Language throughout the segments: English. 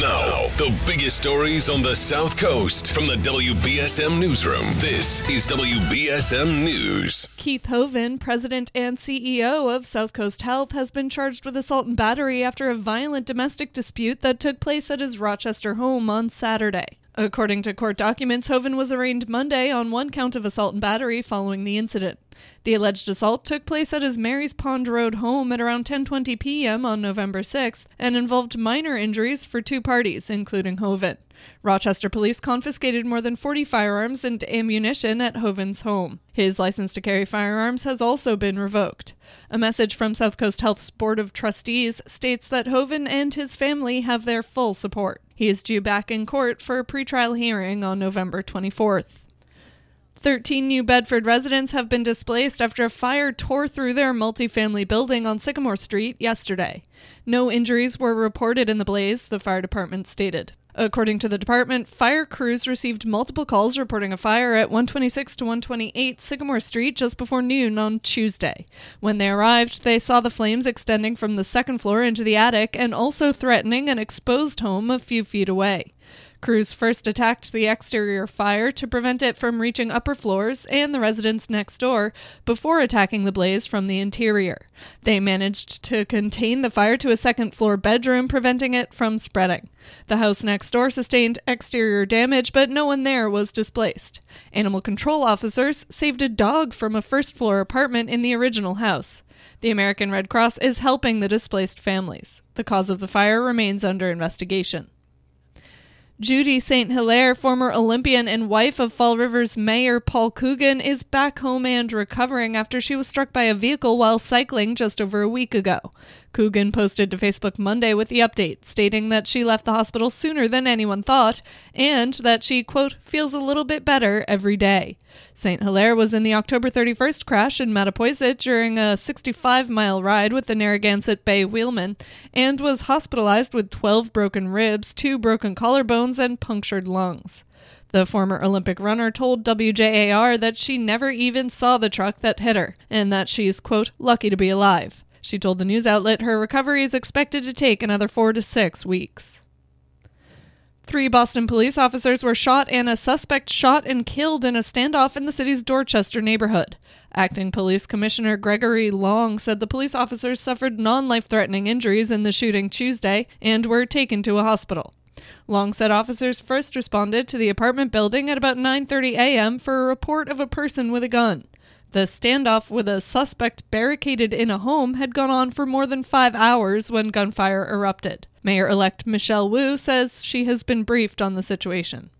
Now, the biggest stories on the South Coast from the WBSM Newsroom. This is WBSM News. Keith Hovan, president and CEO of South Coast Health, has been charged with assault and battery after a violent domestic dispute that took place at his Rochester home on Saturday. According to court documents, Hovan was arraigned Monday on one count of assault and battery following the incident. The alleged assault took place at his Mary's Pond Road home at around 10:20 p.m. on November 6th and involved minor injuries for two parties, including Hovan. Rochester police confiscated more than 40 firearms and ammunition at Hovan's home. His license to carry firearms has also been revoked. A message from South Coast Health's Board of Trustees states that Hovan and his family have their full support. He is due back in court for a pretrial hearing on November 24th. 13 New Bedford residents have been displaced after a fire tore through their multifamily building on Sycamore Street yesterday. No injuries were reported in the blaze, the fire department stated. According to the department, fire crews received multiple calls reporting a fire at 126 to 128 Sycamore Street just before noon on Tuesday. When they arrived, they saw the flames extending from the second floor into the attic and also threatening an exposed home a few feet away. Crews first attacked the exterior fire to prevent it from reaching upper floors and the residents next door before attacking the blaze from the interior. They managed to contain the fire to a second floor bedroom, preventing it from spreading. The house next door sustained exterior damage, but no one there was displaced. Animal control officers saved a dog from a first floor apartment in the original house. The American Red Cross is helping the displaced families. The cause of the fire remains under investigation. Judy St. Hilaire, former Olympian and wife of Fall River's Mayor Paul Coogan, is back home and recovering after she was struck by a vehicle while cycling just over a week ago. Coogan posted to Facebook Monday with the update, stating that she left the hospital sooner than anyone thought and that she, quote, feels a little bit better every day. St. Hilaire was in the October 31st crash in Mattapoisett during a 65 mile ride with the Narragansett Bay wheelman and was hospitalized with 12 broken ribs, two broken collarbones, and punctured lungs. The former Olympic runner told WJAR that she never even saw the truck that hit her and that she's, quote, lucky to be alive. She told the news outlet her recovery is expected to take another four to six weeks. Three Boston police officers were shot and a suspect shot and killed in a standoff in the city's Dorchester neighborhood. Acting Police Commissioner Gregory Long said the police officers suffered non life threatening injuries in the shooting Tuesday and were taken to a hospital. Long said officers first responded to the apartment building at about 9:30 a.m. for a report of a person with a gun. The standoff with a suspect barricaded in a home had gone on for more than five hours when gunfire erupted. Mayor elect Michelle Wu says she has been briefed on the situation.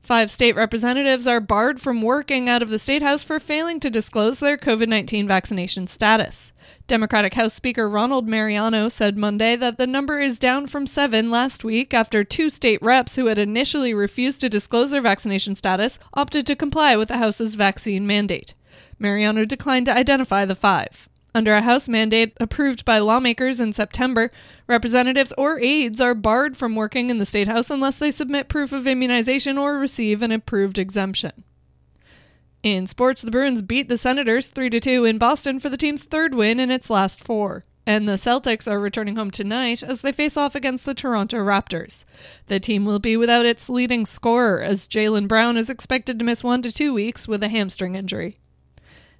Five state representatives are barred from working out of the State House for failing to disclose their COVID 19 vaccination status. Democratic House Speaker Ronald Mariano said Monday that the number is down from seven last week after two state reps who had initially refused to disclose their vaccination status opted to comply with the House's vaccine mandate. Mariano declined to identify the five. Under a House mandate approved by lawmakers in September, representatives or aides are barred from working in the State House unless they submit proof of immunization or receive an approved exemption. In sports, the Bruins beat the Senators 3 2 in Boston for the team's third win in its last four. And the Celtics are returning home tonight as they face off against the Toronto Raptors. The team will be without its leading scorer, as Jaylen Brown is expected to miss one to two weeks with a hamstring injury.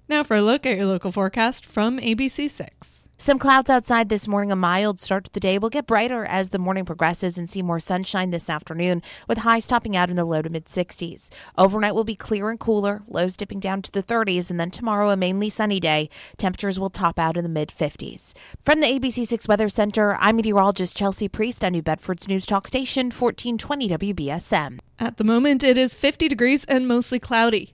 Now for a look at your local forecast from ABC6. Some clouds outside this morning, a mild start to the day will get brighter as the morning progresses and see more sunshine this afternoon, with highs topping out in the low to mid 60s. Overnight will be clear and cooler, lows dipping down to the 30s, and then tomorrow a mainly sunny day. Temperatures will top out in the mid 50s. From the ABC6 Weather Center, I'm meteorologist Chelsea Priest on New Bedford's News Talk Station, 1420 WBSM. At the moment, it is 50 degrees and mostly cloudy.